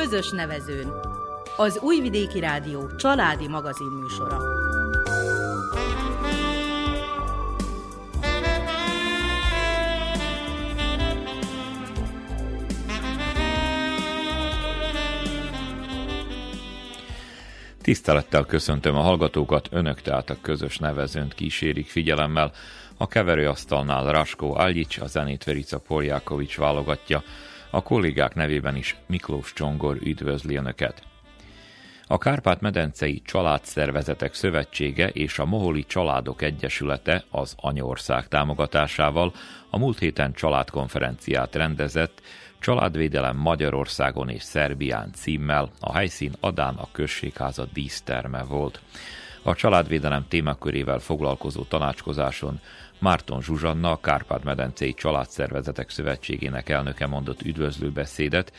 közös nevezőn. Az Újvidéki Rádió családi magazin műsora. Tisztelettel köszöntöm a hallgatókat, önök tehát a közös nevezőnt kísérik figyelemmel. A keverőasztalnál Raskó Aljics, a zenét Verica Poljákovics válogatja, a kollégák nevében is Miklós Csongor üdvözli önöket. A Kárpát-medencei Családszervezetek Szövetsége és a Moholi Családok Egyesülete az Anyország támogatásával a múlt héten családkonferenciát rendezett, Családvédelem Magyarországon és Szerbián címmel a helyszín Adán a községháza díszterme volt. A családvédelem témakörével foglalkozó tanácskozáson Márton Zsuzsanna, a Kárpát-medencei Családszervezetek Szövetségének elnöke mondott üdvözlő beszédet,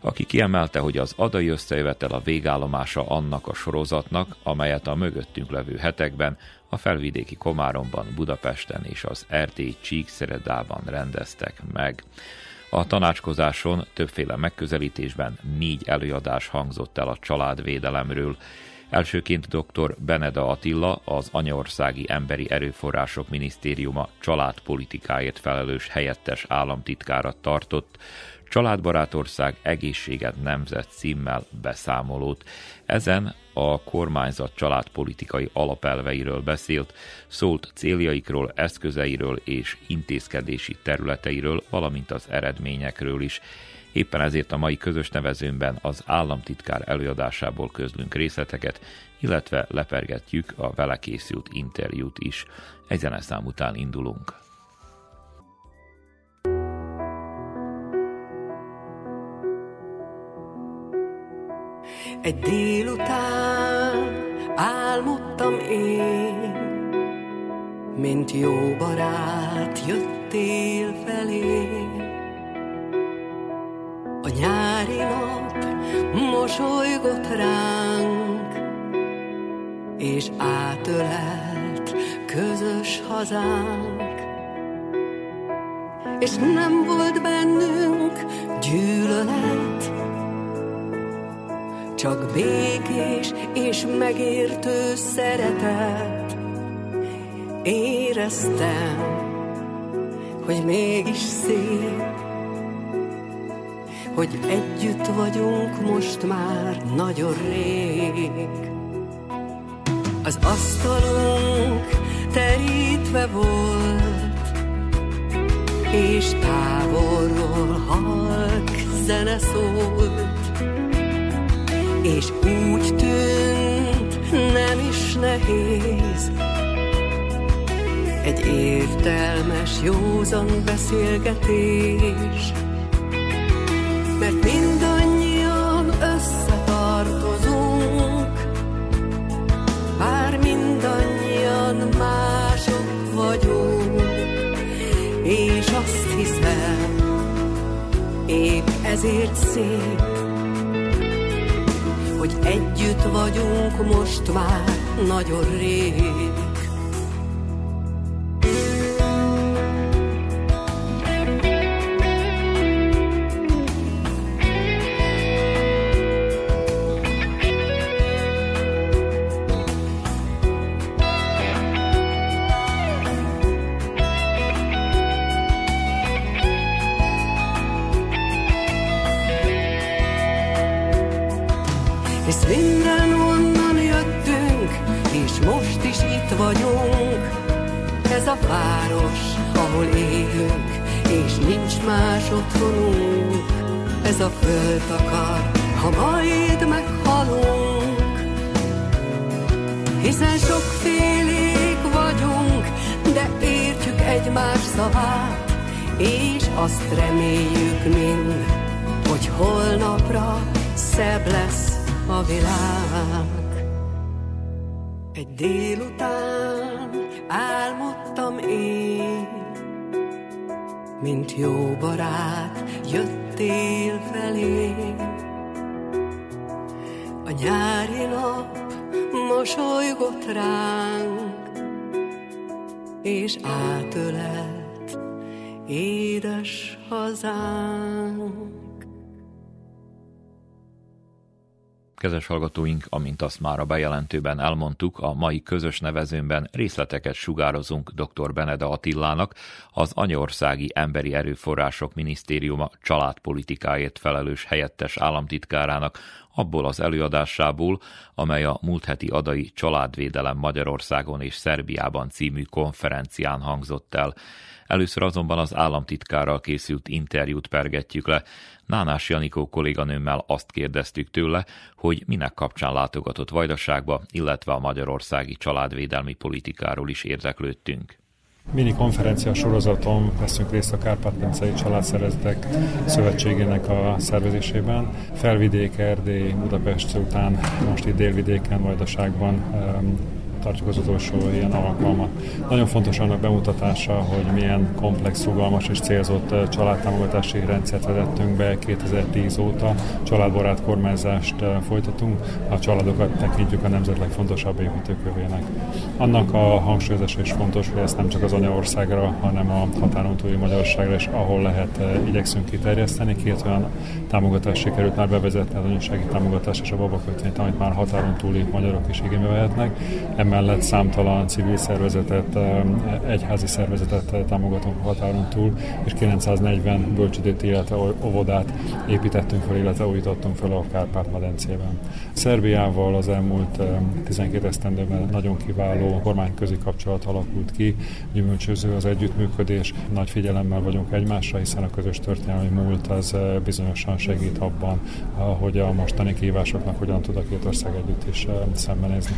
aki kiemelte, hogy az adai összejövetel a végállomása annak a sorozatnak, amelyet a mögöttünk levő hetekben a felvidéki Komáromban, Budapesten és az Erdély Csíkszeredában rendeztek meg. A tanácskozáson többféle megközelítésben négy előadás hangzott el a családvédelemről, Elsőként dr. Beneda Attila, az Anyaországi Emberi Erőforrások Minisztériuma családpolitikáért felelős helyettes államtitkára tartott, Családbarát ország egészséget nemzet címmel beszámolót. Ezen a kormányzat családpolitikai alapelveiről beszélt, szólt céljaikról, eszközeiről és intézkedési területeiről, valamint az eredményekről is. Éppen ezért a mai közös nevezőnben az államtitkár előadásából közlünk részleteket, illetve lepergetjük a vele készült interjút is. Egy zeneszám után indulunk. Egy délután álmodtam én, mint jó barát jöttél felé. A nyári nap mosolygott ránk, és átölelt közös hazánk. És nem volt bennünk gyűlölet, csak békés és megértő szeretet. Éreztem, hogy mégis szép, hogy együtt vagyunk most már nagyon rég. Az asztalunk terítve volt, és távolról halk zene szólt és úgy tűnt, nem is nehéz. Egy értelmes, józan beszélgetés, mert mindannyian összetartozunk, bár mindannyian mások vagyunk, és azt hiszem, épp ezért szép, hogy együtt vagyunk most már nagyon rég. hozzánk. Kedves hallgatóink, amint azt már a bejelentőben elmondtuk, a mai közös nevezőnben részleteket sugározunk dr. Beneda Attilának, az anyországi Emberi Erőforrások Minisztériuma családpolitikáért felelős helyettes államtitkárának, abból az előadásából, amely a múlt heti adai Családvédelem Magyarországon és Szerbiában című konferencián hangzott el. Először azonban az államtitkárral készült interjút pergetjük le. Nánás Janikó kolléganőmmel azt kérdeztük tőle, hogy minek kapcsán látogatott Vajdaságba, illetve a magyarországi családvédelmi politikáról is érdeklődtünk. Mini konferencia sorozaton veszünk részt a Kárpát-mencei Családszervezetek Szövetségének a szervezésében. Felvidék, Erdély, Budapest után most itt délvidéken, Vajdaságban tartjuk az utolsó ilyen alkalmat. Nagyon fontos annak bemutatása, hogy milyen komplex, rugalmas és célzott családtámogatási rendszert vezettünk be 2010 óta. Családbarát kormányzást folytatunk, a családokat tekintjük a nemzet legfontosabb építőkövének. Annak a hangsúlyozása is fontos, hogy ezt nem csak az anyaországra, hanem a határon túli Magyarországra is, ahol lehet, igyekszünk kiterjeszteni. Két olyan támogatás sikerült már bevezetni, az anyasági támogatás és a babakötvényt, amit már határon túli magyarok is igénybe vehetnek emellett számtalan civil szervezetet, egyházi szervezetet támogatunk határon túl, és 940 bölcsödét, illetve óvodát építettünk fel, illetve újítottunk fel a Kárpát-medencében. Szerbiával az elmúlt 12 esztendőben nagyon kiváló kormányközi kapcsolat alakult ki, gyümölcsöző az együttműködés, nagy figyelemmel vagyunk egymásra, hiszen a közös történelmi múlt az bizonyosan segít abban, hogy a mostani kívásoknak hogyan tud a két ország együtt is szembenézni.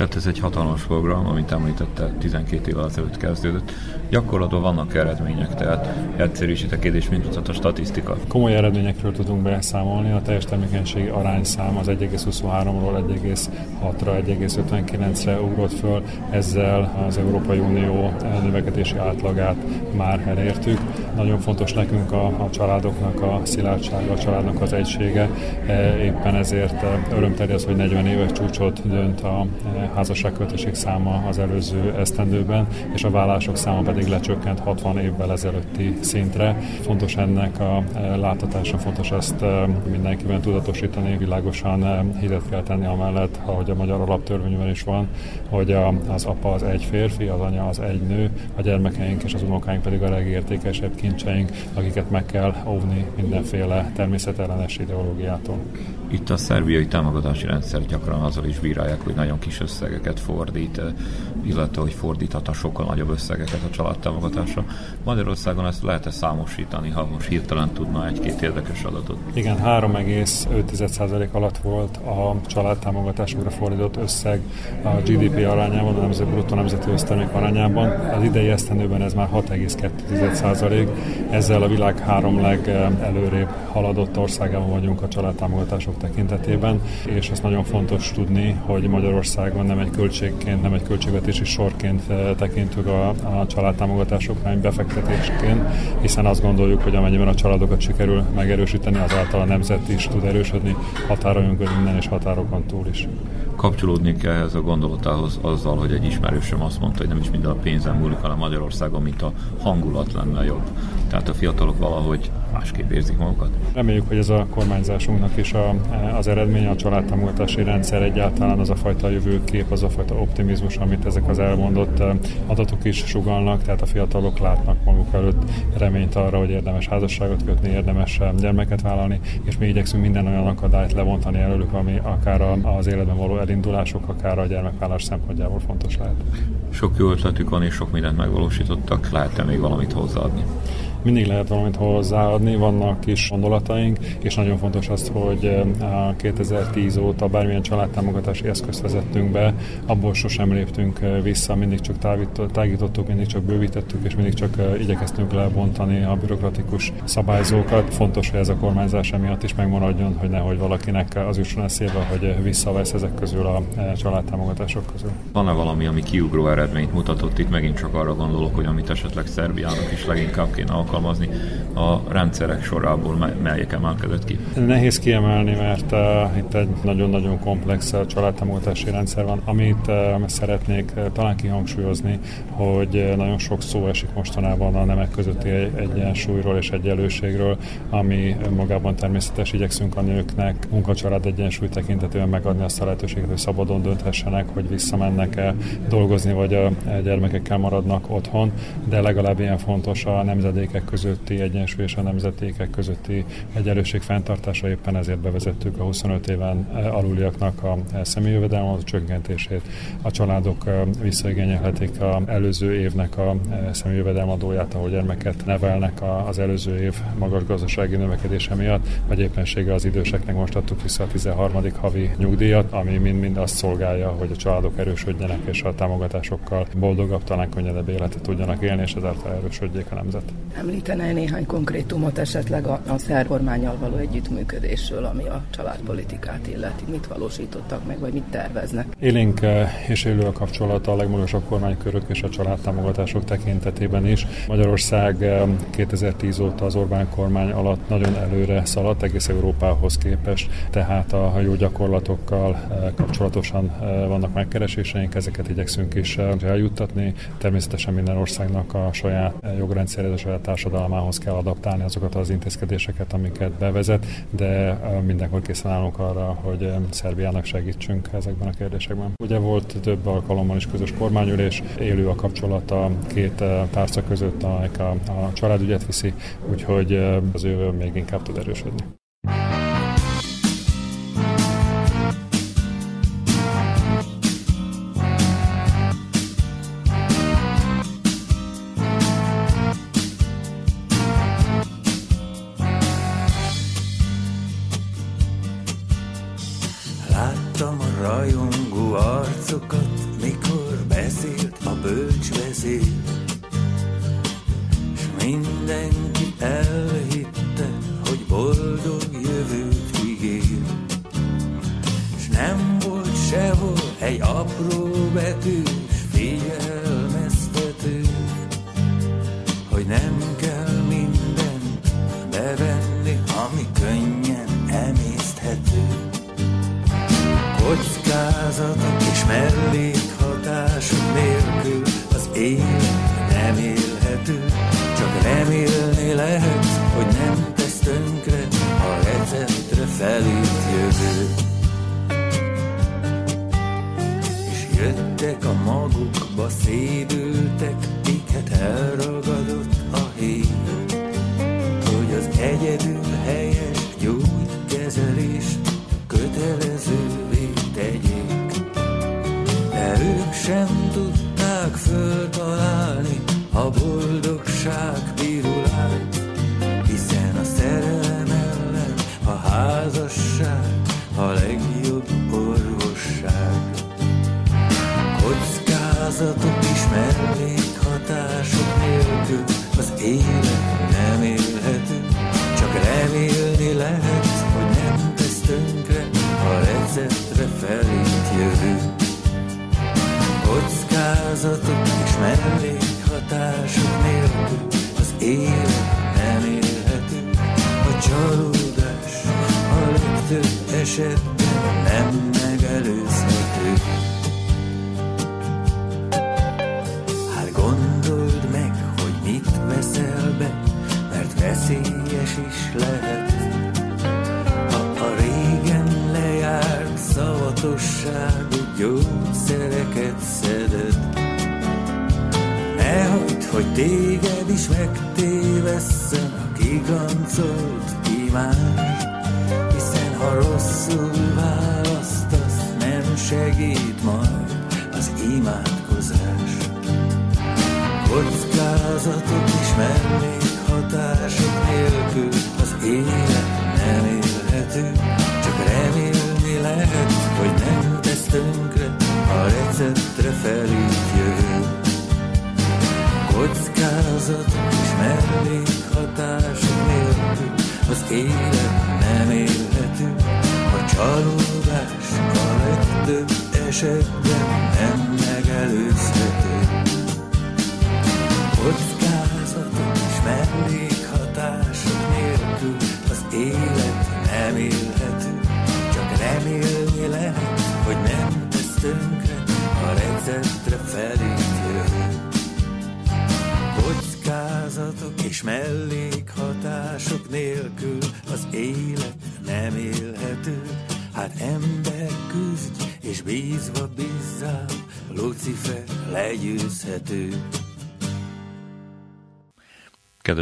Tehát ez egy hatalmas program, amit említette, 12 évvel ezelőtt kezdődött. Gyakorlatban vannak eredmények, tehát egyszerűsít a kérdés, mint mutat a statisztika. Komoly eredményekről tudunk beszámolni, a teljes termékenységi arányszám az 1,23-ról 1,6-ra, 1,59-re ugrott föl, ezzel az Európai Unió növekedési átlagát már elértük. Nagyon fontos nekünk a, a családoknak a szilárdsága, a családnak az egysége, e, éppen ezért e, örömterjesz, hogy 40 éves csúcsot dönt a e, házasságkötések száma az előző esztendőben, és a vállások száma pedig lecsökkent 60 évvel ezelőtti szintre. Fontos ennek a e, látatása, fontos ezt e, mindenkiben tudatosítani, világosan e, hitet kell tenni amellett, ahogy a magyar alaptörvényben is van, hogy az apa az egy férfi, az anya az egy nő, a gyermekeink és az unokáink pedig a legértékesebb kincseink, akiket meg kell óvni mindenféle természetellenes ideológiától. Itt a szerbiai támogatási rendszer gyakran azzal is bírálják, hogy nagyon kis összegeket fordít, illetve hogy fordíthat sokkal nagyobb összegeket a családtámogatásra. Magyarországon ezt lehet-e számosítani, ha most hirtelen tudna egy-két érdekes adatot? Igen, 3,5% alatt volt a családtámogatásokra fordított összeg a GDP arányában, a nemzeti bruttó nemzeti össztermék arányában. Az idei esztendőben ez már 6,2%. Ezzel a világ három legelőrébb haladott országában vagyunk a családtámogatások tekintetében, és ezt nagyon fontos tudni, hogy Magyarországon nem egy költségként, nem egy költségvetési sorként eh, tekintünk a, a családtámogatásokra, hanem befektetésként, hiszen azt gondoljuk, hogy amennyiben a családokat sikerül megerősíteni, azáltal a nemzet is tud erősödni határon innen és határokon túl is kapcsolódni kell ehhez a gondolatához azzal, hogy egy ismerősöm azt mondta, hogy nem is minden a pénzen múlik, hanem Magyarországon, mint a hangulat lenne jobb. Tehát a fiatalok valahogy másképp érzik magukat. Reméljük, hogy ez a kormányzásunknak is a, az eredménye, a családtámogatási rendszer egyáltalán az a fajta jövőkép, az a fajta optimizmus, amit ezek az elmondott adatok is sugalnak, tehát a fiatalok látnak maguk előtt reményt arra, hogy érdemes házasságot kötni, érdemes gyermeket vállalni, és mi igyekszünk minden olyan akadályt levontani előlük, ami akár az életben való elindulások, akár a gyermekvállás szempontjából fontos lehet. Sok jó ötletük van, és sok mindent megvalósítottak. Lehet-e még valamit hozzáadni? Mindig lehet valamit hozzáadni, vannak kis gondolataink, és nagyon fontos az, hogy 2010 eh, óta bármilyen családtámogatási eszközt vezettünk be, abból sosem léptünk eh, vissza, mindig csak tágítottuk, mindig csak bővítettük, és mindig csak eh, igyekeztünk lebontani a bürokratikus szabályzókat. Fontos, hogy ez a kormányzás emiatt is megmaradjon, hogy nehogy valakinek az jusson eszébe, hogy visszavesz ezek közül a családtámogatások közül. Van-e valami, ami kiugró eredményt mutatott? Itt megint csak arra gondolok, hogy amit esetleg Szerbiának is leginkább kéne alkalmazni. A rendszerek sorából melyik emelkedett ki? Nehéz kiemelni, mert uh, itt egy nagyon-nagyon komplex családtámogatási rendszer van, amit uh, szeretnék uh, talán kihangsúlyozni, hogy uh, nagyon sok szó esik mostanában a nemek közötti egyensúlyról és egyenlőségről, ami magában természetes igyekszünk a nőknek munkacsalád egyensúly tekintetében megadni azt a lehetőséget, hogy szabadon dönthessenek, hogy visszamennek-e dolgozni, vagy a gyermekekkel maradnak otthon, de legalább ilyen fontos a nemzedékek közötti egyensúly és a nemzetékek közötti egyenlőség fenntartása. Éppen ezért bevezettük a 25 éven aluliaknak a személyjövedelem csökkentését. A családok visszaigényelhetik az előző évnek a személyjövedelmadóját, ahol gyermeket nevelnek az előző év magas gazdasági növekedése miatt, vagy éppenséggel az időseknek most adtuk vissza a 13. havi nyugdíjat, ami mind-mind azt szolgálja, hogy a családok erősödjenek és a támogatásokkal boldogabb, talán könnyedebb életet tudjanak élni, és ezáltal erősödjék a nemzet. Említene néhány konkrétumot esetleg a, a szerkormányjal való együttműködésről, ami a családpolitikát illeti? Mit valósítottak meg, vagy mit terveznek? Élénk eh, és élő a kapcsolat a legmagasabb kormánykörök és a családtámogatások tekintetében is. Magyarország 2010 eh, óta az Orbán kormány alatt nagyon előre szaladt egész Európához képest, tehát a jó gyakorlatokkal eh, kapcsolatosan vannak megkereséseink, ezeket igyekszünk is eljuttatni. Természetesen minden országnak a saját jogrendszerhez, a saját társadalmához kell adaptálni azokat az intézkedéseket, amiket bevezet, de mindenkor készen állunk arra, hogy Szerbiának segítsünk ezekben a kérdésekben. Ugye volt több alkalommal is közös kormányülés, élő a kapcsolat a két tárca között, amelyek a, a családügyet viszi, úgyhogy az jövő még inkább tud erősödni. see. Esetben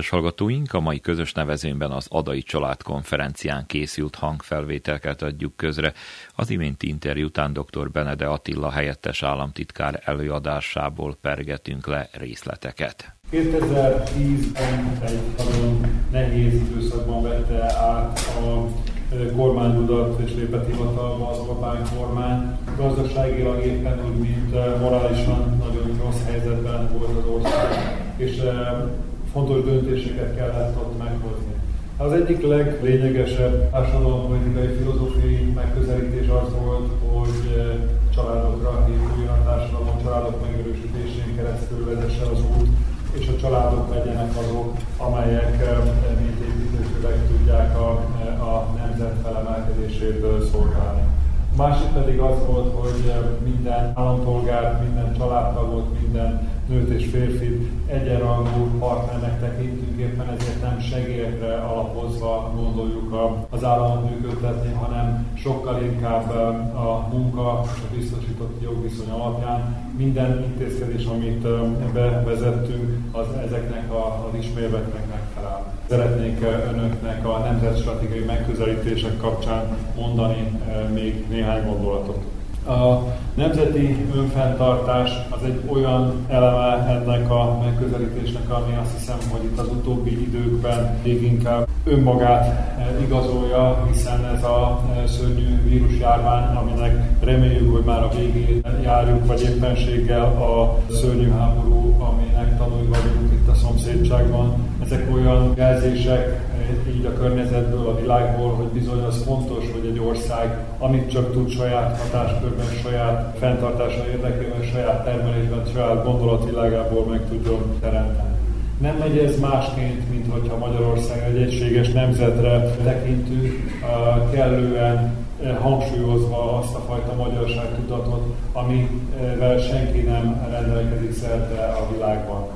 Kedves hallgatóink, a mai közös nevezőnben az Adai Család konferencián készült hangfelvételket adjuk közre. Az iménti interjú után dr. Benede Attila helyettes államtitkár előadásából pergetünk le részleteket. 2010-ben egy nagyon nehéz időszakban vette át a kormányudat és lépett hivatalba az Orbán kormány. Gazdaságilag éppen úgy, mint morálisan nagyon rossz helyzetben volt az ország, és fontos döntéseket kellett ott meghozni. Az egyik leglényegesebb társadalompolitikai filozófiai megközelítés az volt, hogy családokra épüljön a társadalom, családok megerősítésén keresztül vezesse az út, és a családok legyenek azok, amelyek mint építőkövek tudják a, a nemzet felemelkedését szolgálni. A másik pedig az volt, hogy minden állampolgár, minden családtagot, minden nőt és férfit egyenrangú partnernek tekintünk, éppen ezért nem segélyekre alapozva gondoljuk az államot működtetni, hanem sokkal inkább a munka és a biztosított jogviszony alapján minden intézkedés, amit bevezettünk, az ezeknek az ismérveknek megfelel. Szeretnék önöknek a nemzetstratégiai megközelítések kapcsán mondani még néhány gondolatot. A nemzeti önfenntartás az egy olyan eleme ennek a megközelítésnek, ami azt hiszem, hogy itt az utóbbi időkben még inkább önmagát e, igazolja, hiszen ez a e, szörnyű vírusjárvány, aminek reméljük, hogy már a végén járjuk, vagy éppenséggel a szörnyű háború, aminek tanulj vagyunk itt a szomszédságban. Ezek olyan jelzések, így a környezetből, a világból, hogy bizony az fontos, hogy egy ország, amit csak tud saját hatáskörben, saját fenntartása érdekében, saját termelésben, saját gondolatvilágából meg tudjon teremteni. Nem megy ez másként, mint hogyha Magyarország egy egységes nemzetre tekintünk, kellően eh, hangsúlyozva azt a fajta magyarságtudatot, amivel senki nem rendelkezik szerte a világban.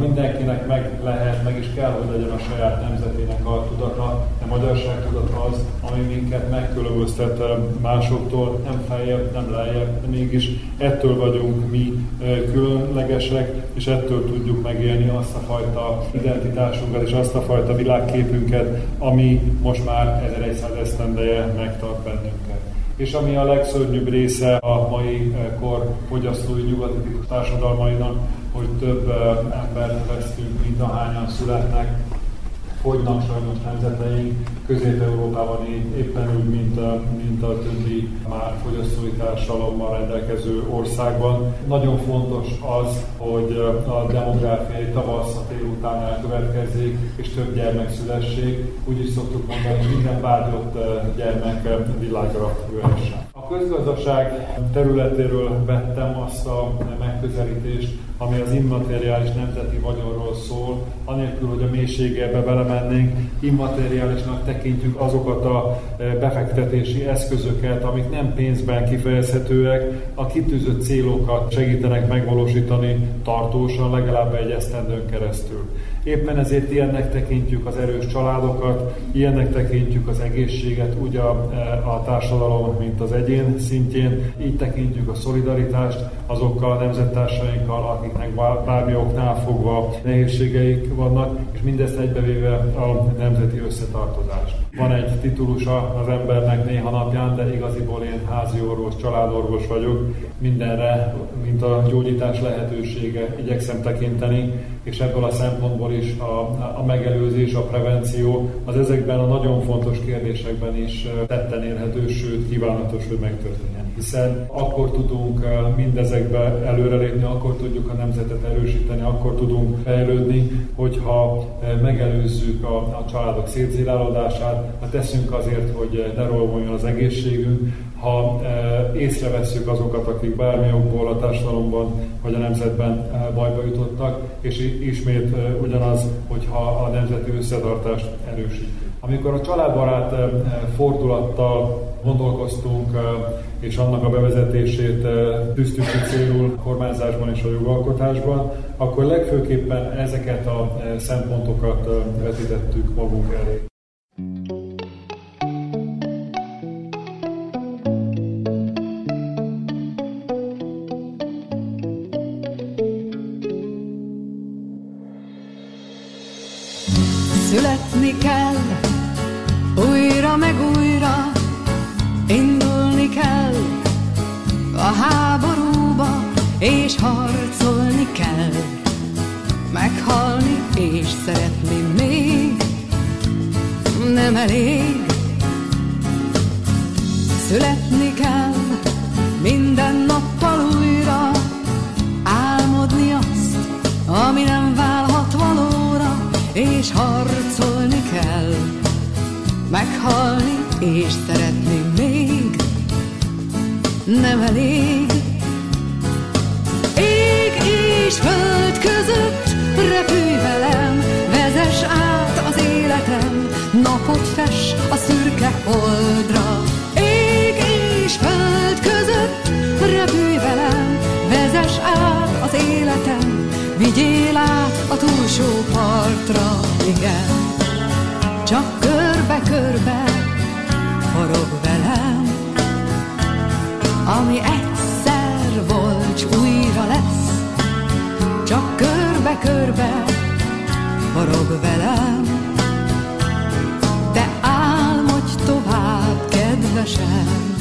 Mindenkinek meg lehet, meg is kell, hogy legyen a saját nemzetének a tudata, de magyarság tudata az, ami minket megkülönböztet másoktól, nem feljebb, nem lejjebb, de mégis ettől vagyunk mi különlegesek, és ettől tudjuk megélni azt a fajta identitásunkat és azt a fajta világképünket, ami most már 1100 esztendeje megtart bennünket és ami a legszörnyűbb része a mai kor fogyasztói nyugati társadalmainak, hogy több ember vesztünk, mint ahányan születnek, fogynak sajnos nemzeteink, Közép-Európában éppen úgy, mint a, mint a többi már fogyasztói társadalommal rendelkező országban. Nagyon fontos az, hogy a demográfiai tavasz a tél után elkövetkezzék, és több gyermek szülesség. Úgy is szoktuk mondani, hogy minden vágyott gyermek világra jöhessen. A közgazdaság területéről vettem azt a megközelítést, ami az immateriális nemzeti vagyonról szól, anélkül, hogy a mélységebe belemennénk, immateriálisnak tekintjük azokat a e, befektetési eszközöket, amik nem pénzben kifejezhetőek, a kitűzött célokat segítenek megvalósítani tartósan, legalább egy esztendőn keresztül. Éppen ezért ilyennek tekintjük az erős családokat, ilyennek tekintjük az egészséget, úgy a, a társadalom, mint az egyén szintjén, így tekintjük a szolidaritást azokkal a nemzettársainkkal, akiknek bármi oknál fogva nehézségeik vannak, és mindezt egybevéve a nemzeti összetartozást. Van egy titulusa az embernek néha napján, de igaziból én házi orvos, családorvos vagyok. Mindenre, mint a gyógyítás lehetősége igyekszem tekinteni, és ebből a szempontból is a, a megelőzés, a prevenció az ezekben a nagyon fontos kérdésekben is tetten érhető, sőt kívánatos, hogy megtörténjen. Hiszen akkor tudunk mindezekbe előrelépni, akkor tudjuk a nemzetet erősíteni, akkor tudunk fejlődni, hogyha megelőzzük a, a családok szétzilálódását, ha teszünk azért, hogy ne rolvonjon az egészségünk, ha észrevesszük azokat, akik bármi okból a társadalomban vagy a nemzetben bajba jutottak, és ismét ugyanaz, hogyha a nemzeti összetartást erősítjük. Amikor a családbarát fordulattal gondolkoztunk, és annak a bevezetését tűztük ki célul a kormányzásban és a jogalkotásban, akkor legfőképpen ezeket a szempontokat vetítettük magunk elé. És harcolni kell, meghalni és szeretni még nem elég. Születni kell minden nappal újra, álmodni azt, ami nem válhat valóra, és harcolni kell, meghalni és szeretni még nem elég. És föld között repülj velem, vezess át az életem, napot fes a szürke holdra. Ég és föld között repülj velem, vezess át az életem, vigyél át a túlsó partra, igen. Csak körbe-körbe forog velem, ami egyszer volt, újra lesz. Körbe-körbe forog velem, de álmodj tovább, kedvesem.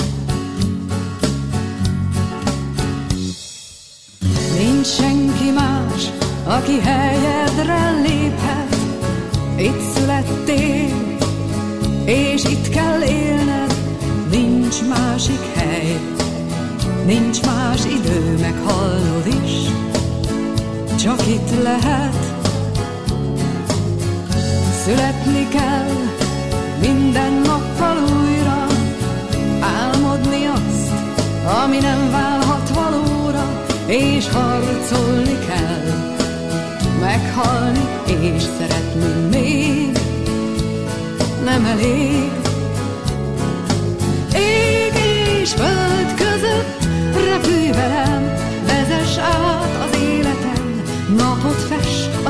Nincs senki más, aki helyedre léphet, itt születtél, és itt kell élned, nincs másik hely, nincs más idő, meghallod is, csak itt lehet. Születni kell minden nappal újra, álmodni azt, ami nem válhat valóra, és harcolni kell, meghalni és szeretni még nem elég. Ég és föld között repülj velem, vezess át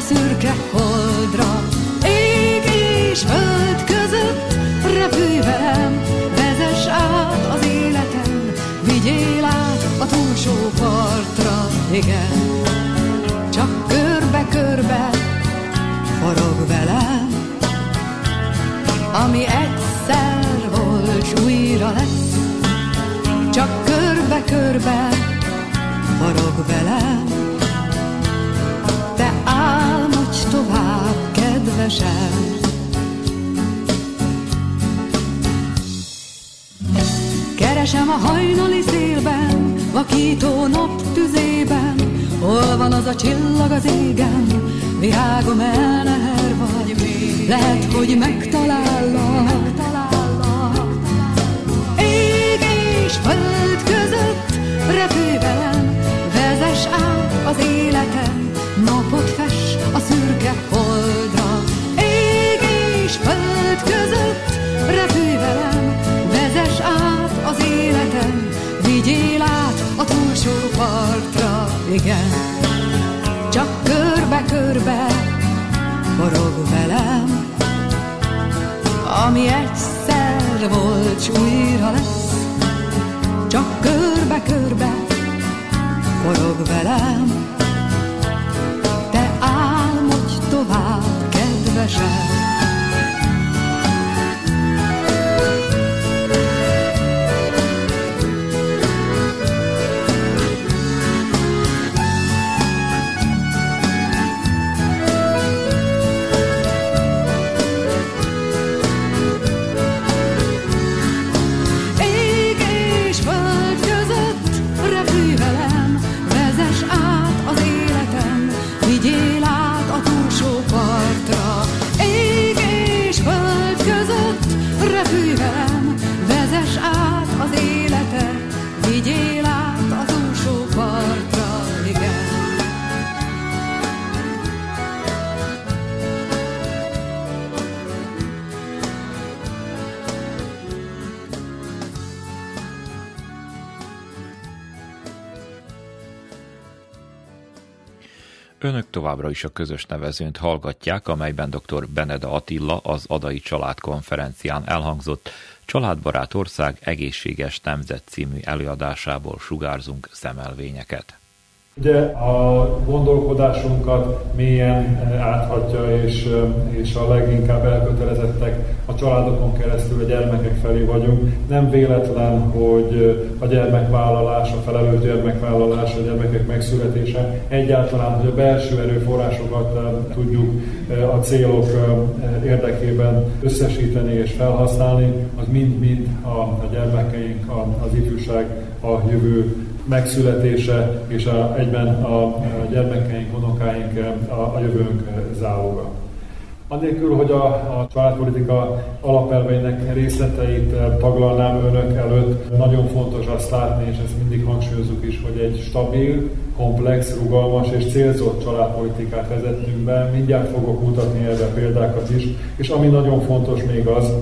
szürke holdra. Ég és föld között repülj velem, vezess át az életem, vigyél át a túlsó partra, igen. Csak körbe-körbe forog velem, ami egyszer volt, s újra lesz. Csak körbe-körbe forog velem, tovább, kedvesem. Keresem a hajnali szélben, vakító nap tüzében, hol van az a csillag az égen, virágom el neher vagy még. Lehet, hogy megtalállak, Ég és föld között repülj velem, át az életem, napot fes a szürke holdra. Ég és föld között repülj velem, vezess át az életem, vigyél át a túlsó partra, igen. Csak körbe-körbe forog velem, ami egyszer volt, s újra lesz. Csak körbe-körbe forog velem, kedvesem. Önök továbbra is a közös nevezőnt hallgatják, amelyben dr. Beneda Attila az Adai Család konferencián elhangzott Családbarát Ország egészséges nemzet című előadásából sugárzunk szemelvényeket. Ugye a gondolkodásunkat mélyen áthatja, és, és a leginkább elkötelezettek a családokon keresztül a gyermekek felé vagyunk. Nem véletlen, hogy a gyermekvállalás, a felelős gyermekvállalás, a gyermekek megszületése, egyáltalán, hogy a belső erőforrásokat tudjuk a célok érdekében összesíteni és felhasználni, az mind-mind a, a gyermekeink, az ifjúság, a jövő megszületése és a, egyben a, gyermekeink, unokáink a, a jövőnk záloga. Annélkül, hogy a, a családpolitika alapelveinek részleteit taglalnám önök előtt, nagyon fontos azt látni, és ezt mindig hangsúlyozunk is, hogy egy stabil, komplex, rugalmas és célzott családpolitikát vezettünk be. Mindjárt fogok mutatni erre példákat is. És ami nagyon fontos még az,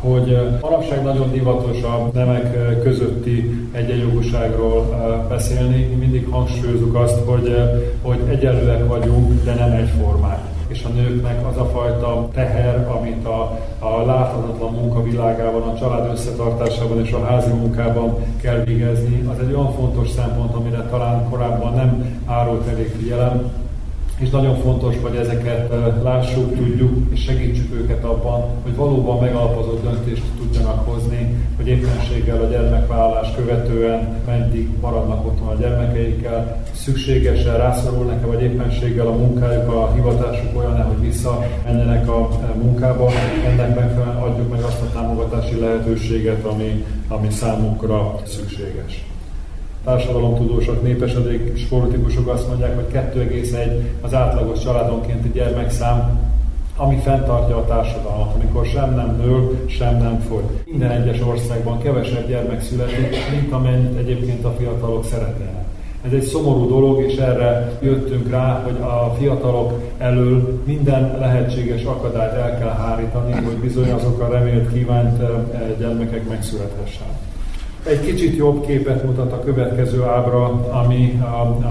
hogy manapság nagyon divatos a nemek közötti egyenjogúságról beszélni. Mi mindig hangsúlyozunk azt, hogy, hogy egyenlőek vagyunk, de nem egyformák és a nőknek az a fajta teher, amit a, a láthatatlan munka világában, a család összetartásában és a házi munkában kell végezni, az egy olyan fontos szempont, amire talán korábban nem árult elég figyelem, és nagyon fontos, hogy ezeket lássuk, tudjuk, és segítsük őket abban, hogy valóban megalapozott döntést tudjanak hozni, hogy éppenséggel a gyermekvállalás követően meddig maradnak otthon a gyermekeikkel, szükségesen rászorulnak-e, vagy éppenséggel a munkájuk, a hivatásuk olyan hogy vissza menjenek a munkába, ennek megfelelően adjuk meg azt a támogatási lehetőséget, ami, ami számukra szükséges társadalomtudósok, népesedék politikusok azt mondják, hogy 2,1 az átlagos családonkénti gyermekszám, ami fenntartja a társadalmat, amikor sem nem nő, sem nem fogy. Minden egyes országban kevesebb gyermek születik, mint amennyit egyébként a fiatalok szeretnének. Ez egy szomorú dolog, és erre jöttünk rá, hogy a fiatalok elől minden lehetséges akadályt el kell hárítani, hogy bizony azok a remélt kívánt eh, gyermekek megszülethessenek. Egy kicsit jobb képet mutat a következő ábra, ami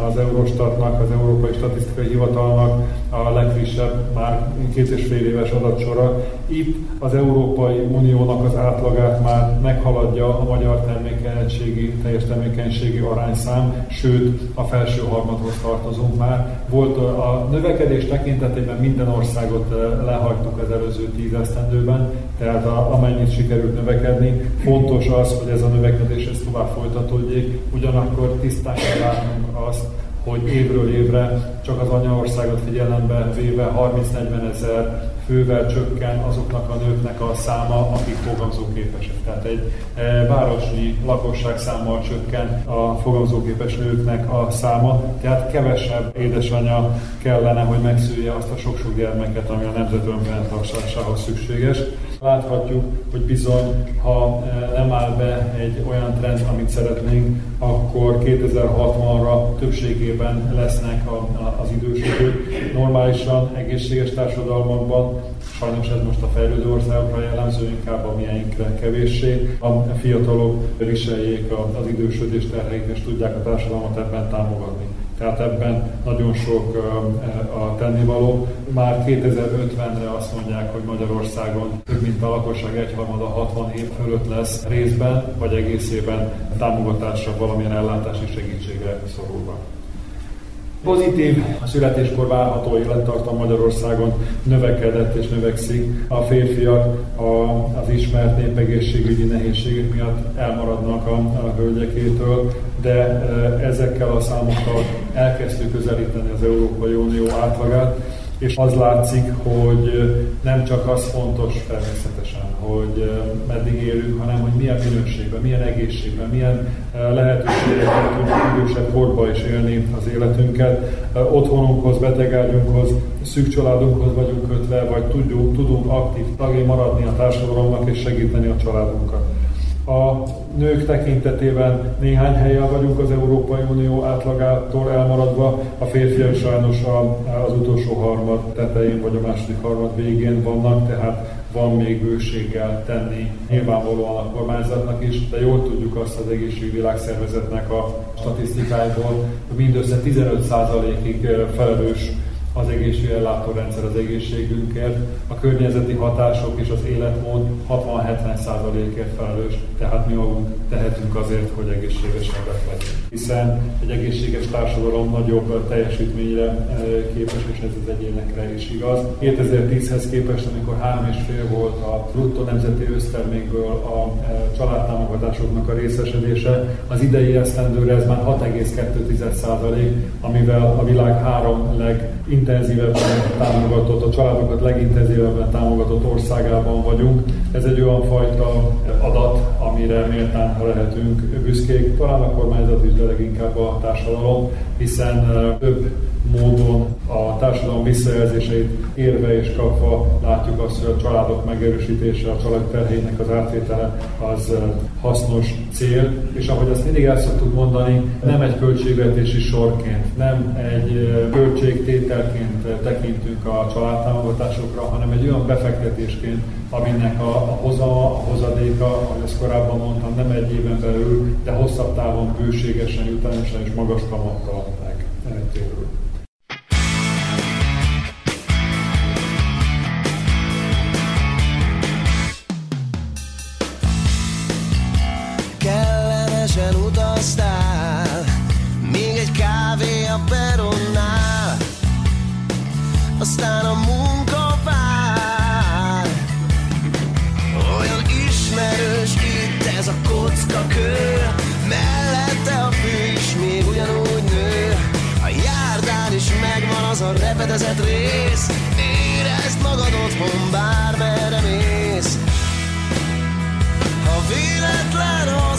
az Eurostatnak, az Európai Statisztikai Hivatalnak a legfrissebb, már két és fél éves adatsora. Itt az Európai Uniónak az átlagát már meghaladja a magyar termékenységi, teljes termékenységi arányszám, sőt a felső harmadhoz tartozunk már. Volt a növekedés tekintetében minden országot lehagytuk az előző tíz esztendőben, tehát a, amennyit sikerült növekedni. Fontos az, hogy ez a növekedés ez tovább folytatódjék, ugyanakkor tisztán kell látnunk azt, hogy évről évre csak az anyaországot figyelembe véve 30-40 ezer fővel csökken azoknak a nőknek a száma, akik fogamzóképesek. Tehát egy e, városi lakosság számmal csökken a fogamzóképes nőknek a száma, tehát kevesebb édesanyja kellene, hogy megszülje azt a sok-sok gyermeket, ami a nemzet önfenntartásához szükséges. Láthatjuk, hogy bizony, ha e, nem áll be egy olyan trend, amit szeretnénk, akkor 2060-ra többségében lesznek az idősödők. Normálisan, egészséges társadalmakban, sajnos ez most a fejlődő országokra jellemző, inkább a mieinkre kevéssé. A fiatalok viseljék az idősödés terheit, és tudják a társadalmat ebben támogatni. Tehát ebben nagyon sok a tennivaló. Már 2050-re azt mondják, hogy Magyarországon több mint a lakosság egyharmada 60 év fölött lesz részben vagy egészében támogatásra, valamilyen ellátási segítségre szorulva. Pozitív a születéskor várható élettartam Magyarországon növekedett és növekszik. A férfiak az ismert népegészségügyi nehézségek miatt elmaradnak a, a hölgyekétől, de e, ezekkel a számokkal elkezdtük közelíteni az Európai Unió átlagát, és az látszik, hogy nem csak az fontos természetesen, hogy meddig élünk, hanem hogy milyen minőségben, milyen egészségben, milyen lehetőségekkel tudjuk idősebb korba is élni az életünket. Otthonunkhoz, betegágyunkhoz, szűk családunkhoz vagyunk kötve, vagy tudjuk, tudunk aktív tagjai maradni a társadalomnak és segíteni a családunkat. A nők tekintetében néhány helyen vagyunk az Európai Unió átlagától elmaradva, a férfiak sajnos az utolsó harmad tetején vagy a második harmad végén vannak, tehát van még bőséggel tenni nyilvánvalóan a kormányzatnak is, de jól tudjuk azt az egészségvilágszervezetnek a statisztikáiból, hogy mindössze 15%-ig felelős az egészségellátórendszer az egészségünkért, a környezeti hatások és az életmód 60-70%-ért felelős, tehát mi magunk tehetünk azért, hogy egészségesebbek legyünk. Hiszen egy egészséges társadalom nagyobb teljesítményre eh, képes, és ez az egyénekre is igaz. 2010-hez képest, amikor 3,5 volt a bruttó nemzeti össztermékből a eh, családtámogatásoknak a részesedése, az idei esztendőre ez már 6,2%, amivel a világ három leg legintenzívebben támogatott, a családokat legintenzívebben támogatott országában vagyunk. Ez egy olyan fajta adat, amire méltán lehetünk büszkék, talán a kormányzat is, de leginkább a társadalom, hiszen több módon a társadalom visszajelzéseit érve és kapva látjuk azt, hogy a családok megerősítése, a család terhének az átvétele az hasznos cél, és ahogy azt mindig el szoktuk mondani, nem egy költségvetési sorként, nem egy költségtételként tekintünk a családtámogatásokra, hanem egy olyan befektetésként, aminek a, a hozama, a hozadéka, ahogy ezt korábban mondtam, nem egy éven belül, de hosszabb távon bőségesen, jutalmasan és magas kamattal megtérül. Repedezett rész. Érezd magad otthon bármerre mész. Ha véletlen hazatér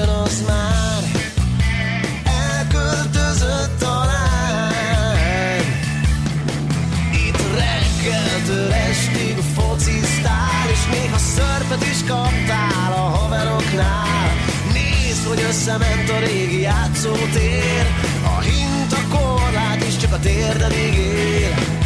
ugyanaz már Elköltözött talán Itt reggeltől estig focisztál És néha szörpet is kaptál a haveroknál. Nézd, hogy összement a régi játszótér A hint, a korlát is csak a térdedig ér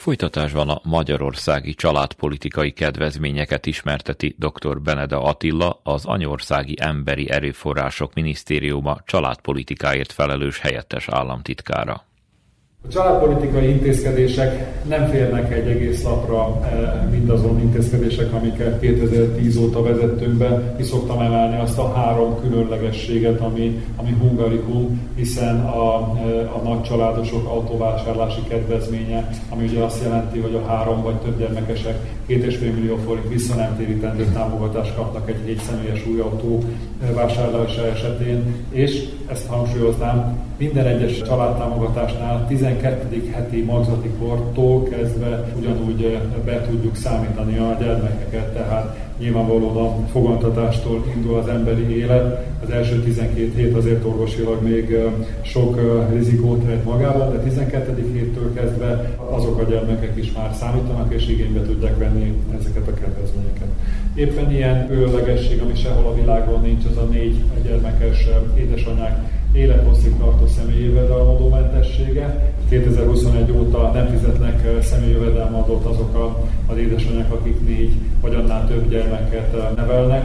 folytatásban a magyarországi családpolitikai kedvezményeket ismerteti dr. Beneda Attila, az Anyországi Emberi Erőforrások Minisztériuma családpolitikáért felelős helyettes államtitkára. A családpolitikai intézkedések nem férnek egy egész lapra eh, mindazon intézkedések, amiket 2010 óta vezettünk be. Ki szoktam emelni azt a három különlegességet, ami, ami hungarikum, hiszen a, eh, a nagy családosok autóvásárlási kedvezménye, ami ugye azt jelenti, hogy a három vagy több gyermekesek 2,5 millió forint visszanemtérítendő támogatást kapnak egy egy személyes új autó eh, vásárlása esetén, és ezt hangsúlyoznám, minden egyes családtámogatásnál 12. heti magzati kortól kezdve ugyanúgy eh, be tudjuk számítani a gyermekeket, tehát nyilvánvalóan a fogantatástól indul az emberi élet. Az első 12 hét azért orvosilag még sok rizikót rejt magában, de 12. héttől kezdve azok a gyermekek is már számítanak és igénybe tudják venni ezeket a kedvezményeket. Éppen ilyen különlegesség, ami sehol a világon nincs, az a négy gyermekes édesanyák élethosszig tartó személyi jövedelmadómentessége. 2021 óta nem fizetnek személyi jövedelmadót azok az édesanyák, akik négy vagy annál több gyermeket nevelnek.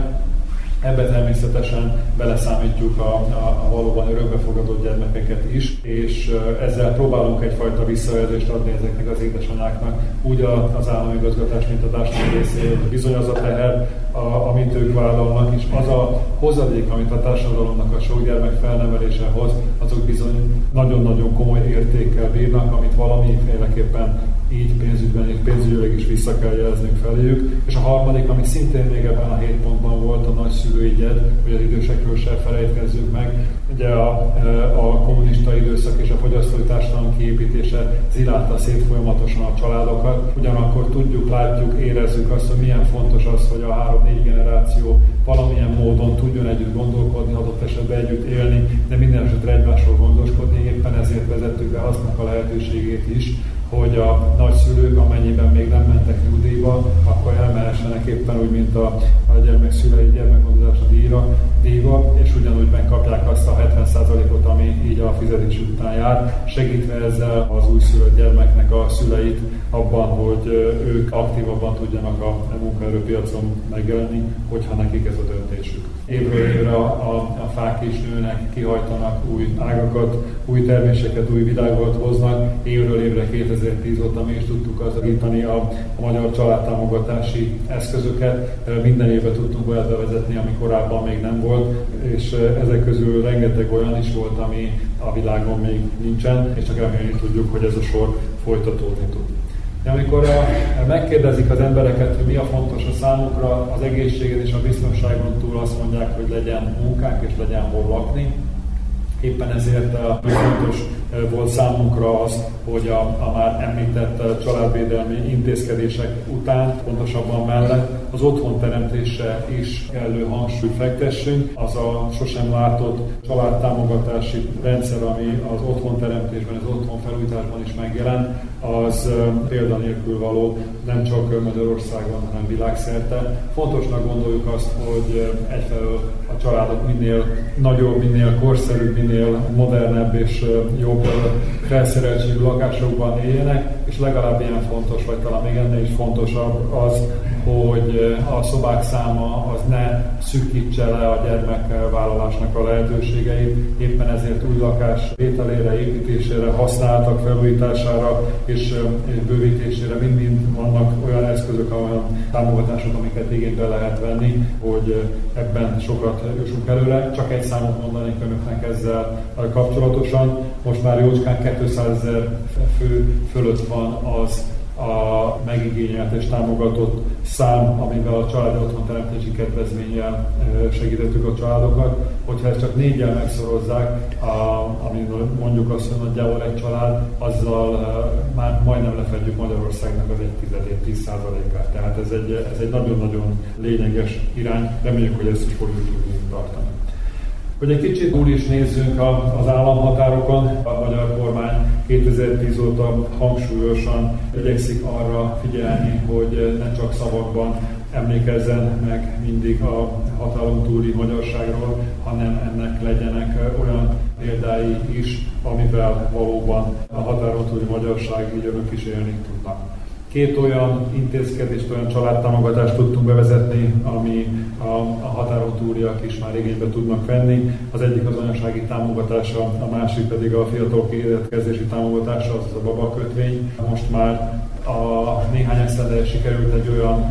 Ebbe természetesen beleszámítjuk a, a, a valóban örökbefogadott gyermekeket is, és ezzel próbálunk egyfajta visszajelzést adni ezeknek az édesanyáknak, úgy az állami igazgatás, mint a társadalmi részéről. Bizony az a teher, a, amit ők vállalnak, és az a hozadék, amit a társadalomnak a sok gyermek felnevelése hoz, azok bizony nagyon-nagyon komoly értékkel bírnak, amit valamiféleképpen így pénzügyben, így pénzügyileg is vissza kell jeleznünk feléjük. És a harmadik, ami szintén még ebben a hét pontban volt, a nagyszülői gyed, hogy az idősekről se felejtkezzünk meg. Ugye a, a kommunista időszak és a fogyasztói társadalom kiépítése zilálta szét folyamatosan a családokat. Ugyanakkor tudjuk, látjuk, érezzük azt, hogy milyen fontos az, hogy a három-négy generáció valamilyen módon tudjon együtt gondolkodni, adott esetben együtt élni, de minden esetre egymásról gondoskodni. Éppen ezért vezettük be aztnak a lehetőségét is, hogy a nagyszülők, amennyiben még nem mentek nyugdíjba, akkor elmehessenek éppen úgy, mint a, a gyermek szülei gyermekgondozása díjra, díjba, és ugyanúgy megkapják azt a 70%-ot, ami így a fizetés után jár, segítve ezzel az újszülött gyermeknek a szüleit abban, hogy ők aktívabban tudjanak a munkaerőpiacon megjelenni, hogyha nekik ez a döntésük. Évről évre a, a, fák is nőnek, kihajtanak új ágakat, új terméseket, új világot hoznak. Évről évre 2010 óta mi is tudtuk gazdagítani a, a magyar családtámogatási eszközöket. Minden évben tudtunk olyat bevezetni, ami korábban még nem volt, és ezek közül rengeteg olyan is volt, ami a világon még nincsen, és csak remélni tudjuk, hogy ez a sor folytatódni tud. De amikor a, megkérdezik az embereket, hogy mi a fontos a számukra, az egészségen és a biztonságon túl azt mondják, hogy legyen munkánk és legyen hol lakni. Éppen ezért a fontos volt számunkra az, hogy a, a már említett családvédelmi intézkedések után, pontosabban mellett az otthonteremtésre is kellő hangsúlyt fektessünk. Az a sosem látott családtámogatási rendszer, ami az otthonteremtésben, az otthon felújításban is megjelent, az példanélkül való nem csak Magyarországon, hanem világszerte. Fontosnak gondoljuk azt, hogy egyfelől a családok minél nagyobb, minél korszerűbb, minél modernebb és jobb felszereltségű lakásokban éljenek, és legalább ilyen fontos, vagy talán még ennél is fontosabb az, hogy a szobák száma az ne szűkítse le a gyermekvállalásnak a lehetőségeit. Éppen ezért új lakás vételére, építésére, használtak felújítására és, és bővítésére mind-mind vannak olyan eszközök, olyan támogatások, amiket igénybe lehet venni, hogy ebben sokat jussunk előre. Csak egy számot mondanék önöknek ezzel kapcsolatosan. Most már jócskán 200 ezer fő fölött van az a megigényelt és támogatott szám, amivel a családi teremtési kedvezménnyel segítettük a családokat. Hogyha ezt csak négyel megszorozzák, ami mondjuk azt, hogy nagyjából egy család, azzal már majdnem lefedjük Magyarországnak az egy tizedét, 10 át Tehát ez egy, ez egy nagyon-nagyon lényeges irány. Reméljük, hogy ezt is fogjuk tudni tartani. Hogy egy kicsit túl is nézzünk az államhatárokon, a magyar kormány 2010 óta hangsúlyosan igyekszik arra figyelni, hogy ne csak szavakban emlékezzen meg mindig a határon túli magyarságról, hanem ennek legyenek olyan példái is, amivel valóban a határon túli magyarság így önök is élni tudnak. Két olyan intézkedést, olyan családtámogatást tudtunk bevezetni, ami a, a határon túliak is már igénybe tudnak venni. Az egyik az anyasági támogatása, a másik pedig a fiatalok életkezési támogatása, az a babakötvény. Most már a néhány esztendel sikerült egy olyan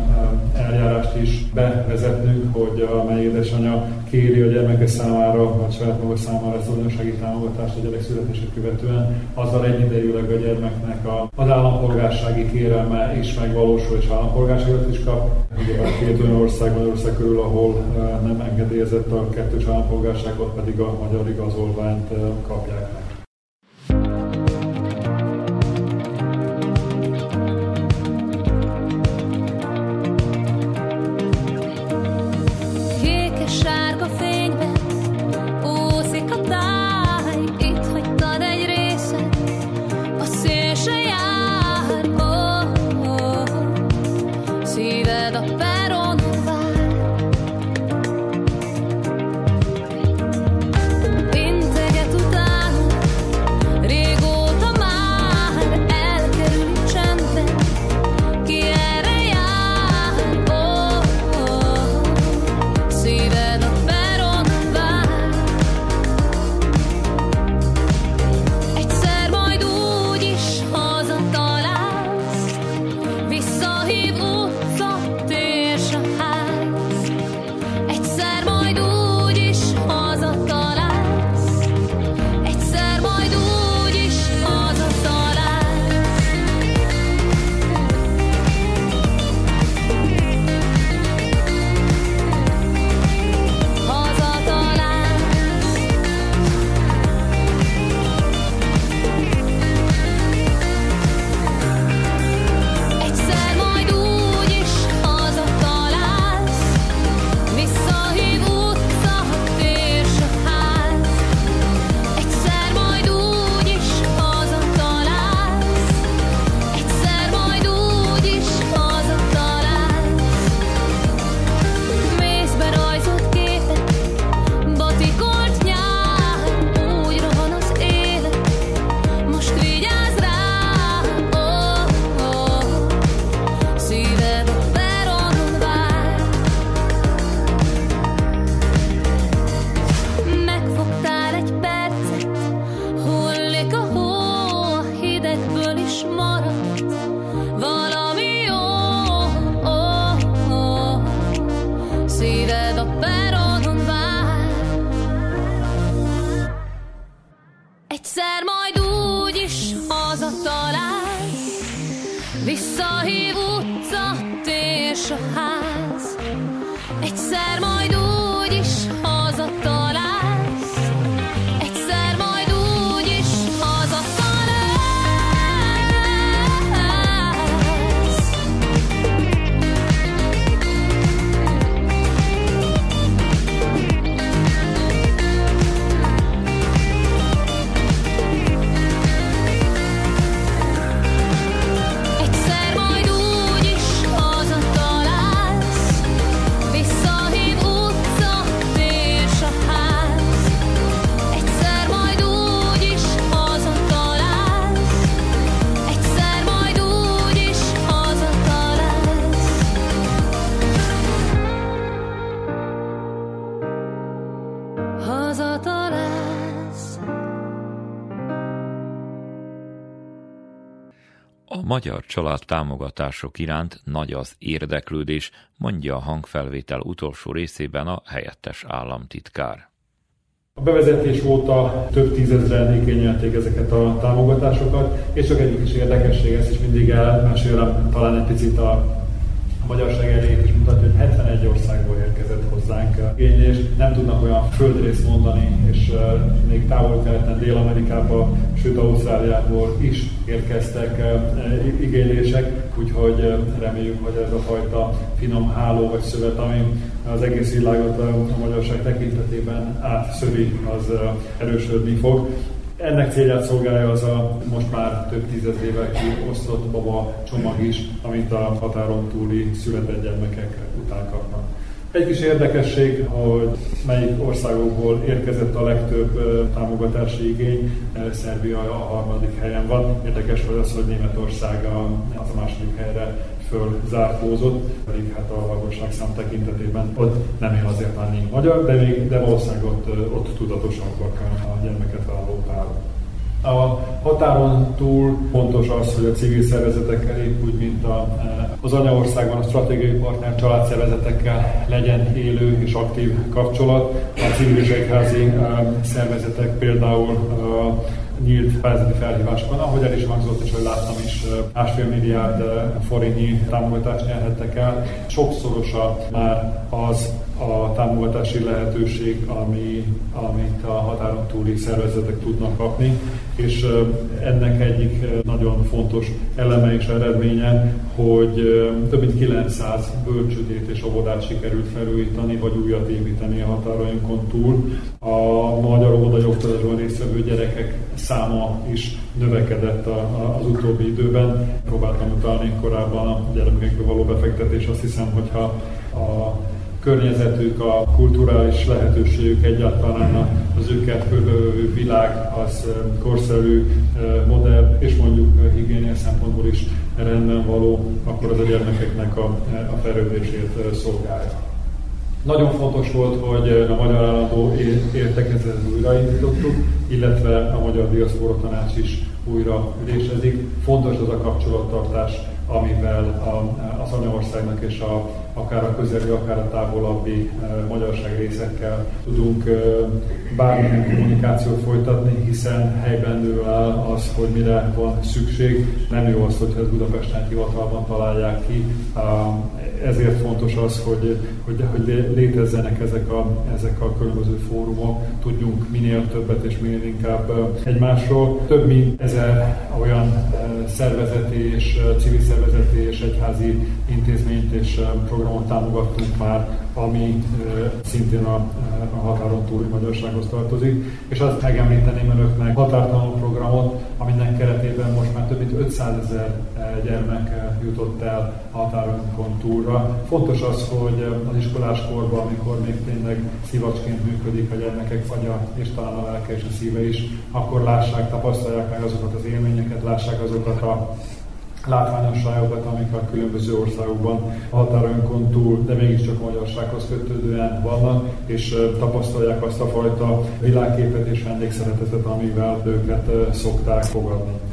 eljárást is bevezetnünk, hogy amely édesanyja kéri a gyermeke számára, vagy saját maga számára az anyasági támogatást a gyerek születését követően, azzal egyidejűleg a gyermeknek a, az állampolgársági kérelme is megvalósul, és állampolgárságot is kap. Ugye két olyan ország van ország körül, ahol nem engedélyezett a kettős állampolgárságot, pedig a magyar igazolványt kapják meg. Magyar család támogatások iránt nagy az érdeklődés, mondja a hangfelvétel utolsó részében a helyettes államtitkár. A bevezetés óta több tízezren igényelték ezeket a támogatásokat, és csak egyik is érdekesség, ezt is mindig elmesélem talán egy picit a a magyarság elejét is mutatja, hogy 71 országból érkezett hozzánk igénylés. Nem tudnak olyan földrészt mondani, és még távol-keleten, Dél-Amerikába, sőt Ausztráliából is érkeztek igénylések, úgyhogy reméljük, hogy ez a fajta finom háló vagy szövet, ami az egész világot a magyarság tekintetében átszövi, az erősödni fog. Ennek célját szolgálja az a most már több tízezrével kiosztott baba csomag is, amit a határon túli született gyermekek után kapnak. Egy kis érdekesség, hogy melyik országokból érkezett a legtöbb támogatási igény. Szerbia a harmadik helyen van. Érdekes hogy az, hogy Németország a második helyre fölzárkózott, pedig hát a lakosság szám tekintetében ott nem él azért annyi magyar, de, még, de valószínűleg ott, ott tudatosabbak a gyermeket vállaló párok. A határon túl fontos az, hogy a civil szervezetekkel épp úgy, mint a, az anyaországban a stratégiai partner családszervezetekkel legyen élő és aktív kapcsolat. A civil és egyházi szervezetek például nyílt pályázati felhívásokon, ahogy el is hangzott, és hogy láttam is, másfél milliárd forintnyi támogatást nyerhettek el. Sokszorosa már az a támogatási lehetőség, ami, amit a határon túli szervezetek tudnak kapni, és ennek egyik nagyon fontos eleme és eredménye, hogy több mint 900 bölcsödét és óvodát sikerült felújítani, vagy újat építeni a határainkon túl. A magyar óvodai oktatásban résztvevő gyerekek száma is növekedett az utóbbi időben. Próbáltam utalni korábban a gyermekekbe való befektetés, azt hiszem, hogyha a környezetük, a kulturális lehetőségük egyáltalán az őket körülvevő világ az korszerű, modern és mondjuk higiénia szempontból is rendben való, akkor az a gyermekeknek a, a fejlődését szolgálja. Nagyon fontos volt, hogy a Magyar Állandó értekezetet újraindítottuk, illetve a Magyar Diaszpora Tanács is újra ülésezik. Fontos az a kapcsolattartás amivel a, az anyaországnak és a, akár a közeli, akár a távolabbi e, magyarság részekkel tudunk e, bármilyen kommunikációt folytatni, hiszen helyben nő el az, hogy mire van szükség. Nem jó az, hogyha ezt Budapesten hivatalban találják ki. Ezért fontos az, hogy, hogy, hogy létezzenek ezek a, ezek a különböző fórumok, tudjunk minél többet és minél inkább egymásról. Több mint ezer olyan szervezeti és civil szervezeti és egyházi intézményt és programot támogattunk már, ami szintén a, a határon túli magyarsághoz tartozik. És azt megemlíteném önöknek határtalanul programot, aminek keretében most már több mint 500 ezer gyermek jutott el határonkon túlra. Fontos az, hogy az iskolás korban, amikor még tényleg szivacsként működik a gyermekek agya, és talán a lelke és a szíve is, akkor lássák, tapasztalják meg azokat az élményeket, lássák azokat a látványosságokat, amik a különböző országokban határonkon túl, de mégiscsak a magyarsághoz kötődően vannak, és tapasztalják azt a fajta világképet és vendégszeretetet, amivel őket szokták fogadni.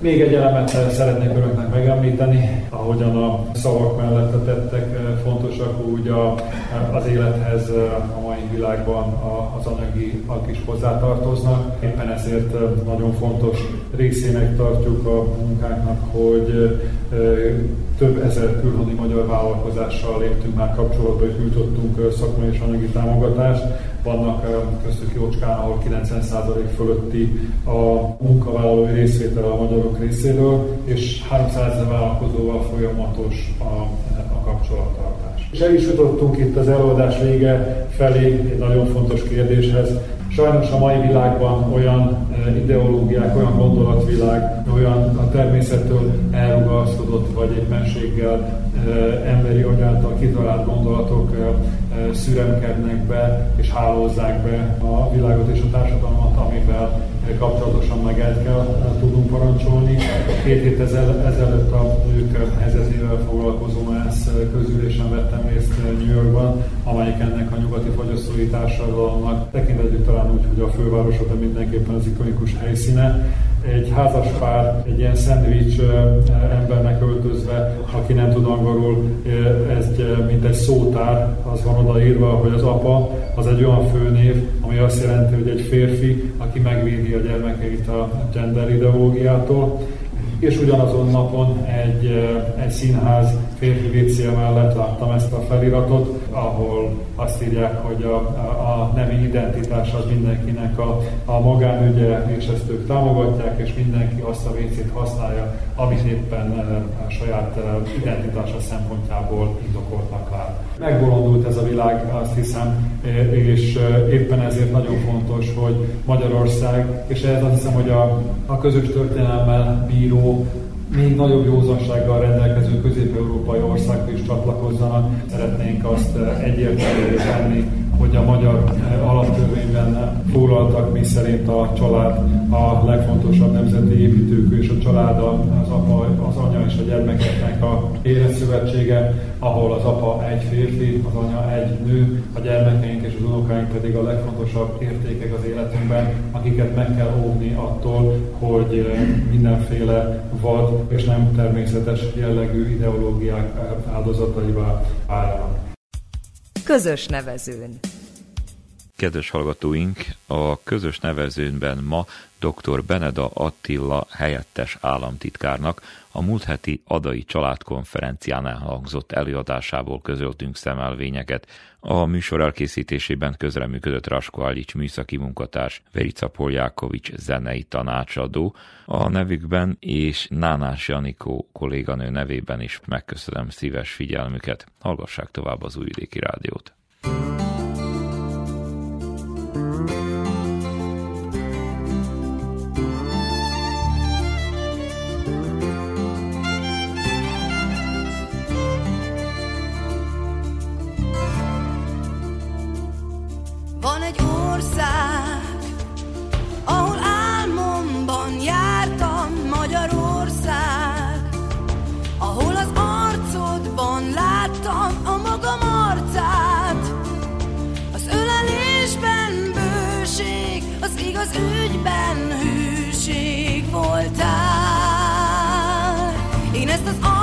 Még egy elemet szeretnék önöknek megemlíteni, ahogyan a szavak mellett a tettek fontosak, úgy a, az élethez a mai világban az anyagiak is hozzátartoznak. Éppen ezért nagyon fontos részének tartjuk a munkánknak, hogy több ezer külhoni magyar vállalkozással léptünk már kapcsolatba, és nyújtottunk szakmai és anyagi támogatást. Vannak köztük Jócskán, ahol 90% fölötti a munkavállalói részvétel a magyarok részéről, és 300 ezer vállalkozóval folyamatos a, a kapcsolattartás. És el is jutottunk itt az előadás vége felé egy nagyon fontos kérdéshez, Sajnos a mai világban olyan eh, ideológiák, olyan gondolatvilág, olyan a természettől elrugaszkodott vagy éppenséggel eh, emberi agyáltal kitalált gondolatok eh, szüremkednek be és hálózzák be a világot és a társadalmat, amivel kapcsolatosan meg el kell tudnunk parancsolni. Két hét ezelőtt a nők helyzetével foglalkozó ENSZ közülésen vettem részt New Yorkban, amelyik ennek a nyugati fogyasztói társadalomnak tekintetjük talán úgy, hogy a fővárosa, de mindenképpen az ikonikus helyszíne. Egy házas pár, egy ilyen szendvics embernek öltözve, aki nem tud angolul, ez mint egy szótár, az van odaírva, hogy az apa az egy olyan főnév, ami azt jelenti, hogy egy férfi, aki megvédi a gyermekeit a gender ideológiától, és ugyanazon napon egy, egy színház férfi WC mellett láttam ezt a feliratot, ahol azt írják, hogy a, a, a nemi identitás az mindenkinek a, a magánügye, és ezt ők támogatják, és mindenki azt a WC-t használja, amit éppen a saját identitása szempontjából indokoltnak lát. Megbolondult ez a világ, azt hiszem, és éppen ezért nagyon fontos, hogy Magyarország, és ez azt hiszem, hogy a, a közös történelmmel bíró még nagyobb józansággal rendelkező közép-európai országok is csatlakozzanak. Szeretnénk azt egyértelművé tenni, hogy a magyar alaptörvényben foglaltak, mi szerint a család a legfontosabb nemzeti építőkő, és a család az apa, az anya és a gyermekeknek a életszövetsége, ahol az apa egy férfi, az anya egy nő, a gyermekeink és az unokáink pedig a legfontosabb értékek az életünkben, akiket meg kell óvni attól, hogy mindenféle vad és nem természetes jellegű ideológiák áldozataivá váljanak. Közös nevezőn. Kedves hallgatóink, a közös nevezőnben ma dr. Beneda Attila helyettes államtitkárnak a múlt heti Adai Családkonferencián elhangzott előadásából közöltünk szemelvényeket. A műsor elkészítésében közreműködött Rasko Alics műszaki munkatárs, Verica Poljákovics zenei tanácsadó. A nevükben és Nánás Janikó kolléganő nevében is megköszönöm szíves figyelmüket. Hallgassák tovább az Újvidéki Rádiót. az ügyben hűség voltál. Én ezt az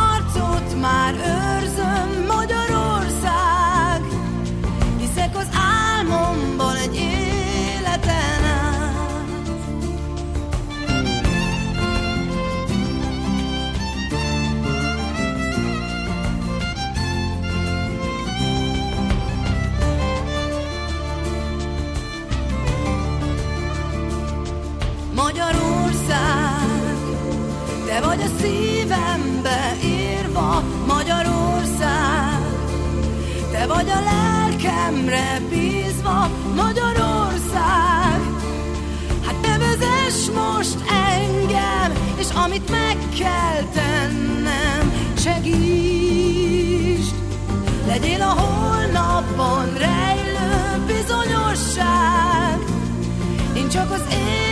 lelkemre bízva, Magyarország. Hát te vezess most engem, és amit meg kell tennem, segítsd. Legyél a holnapban rejlő bizonyosság, én csak az életem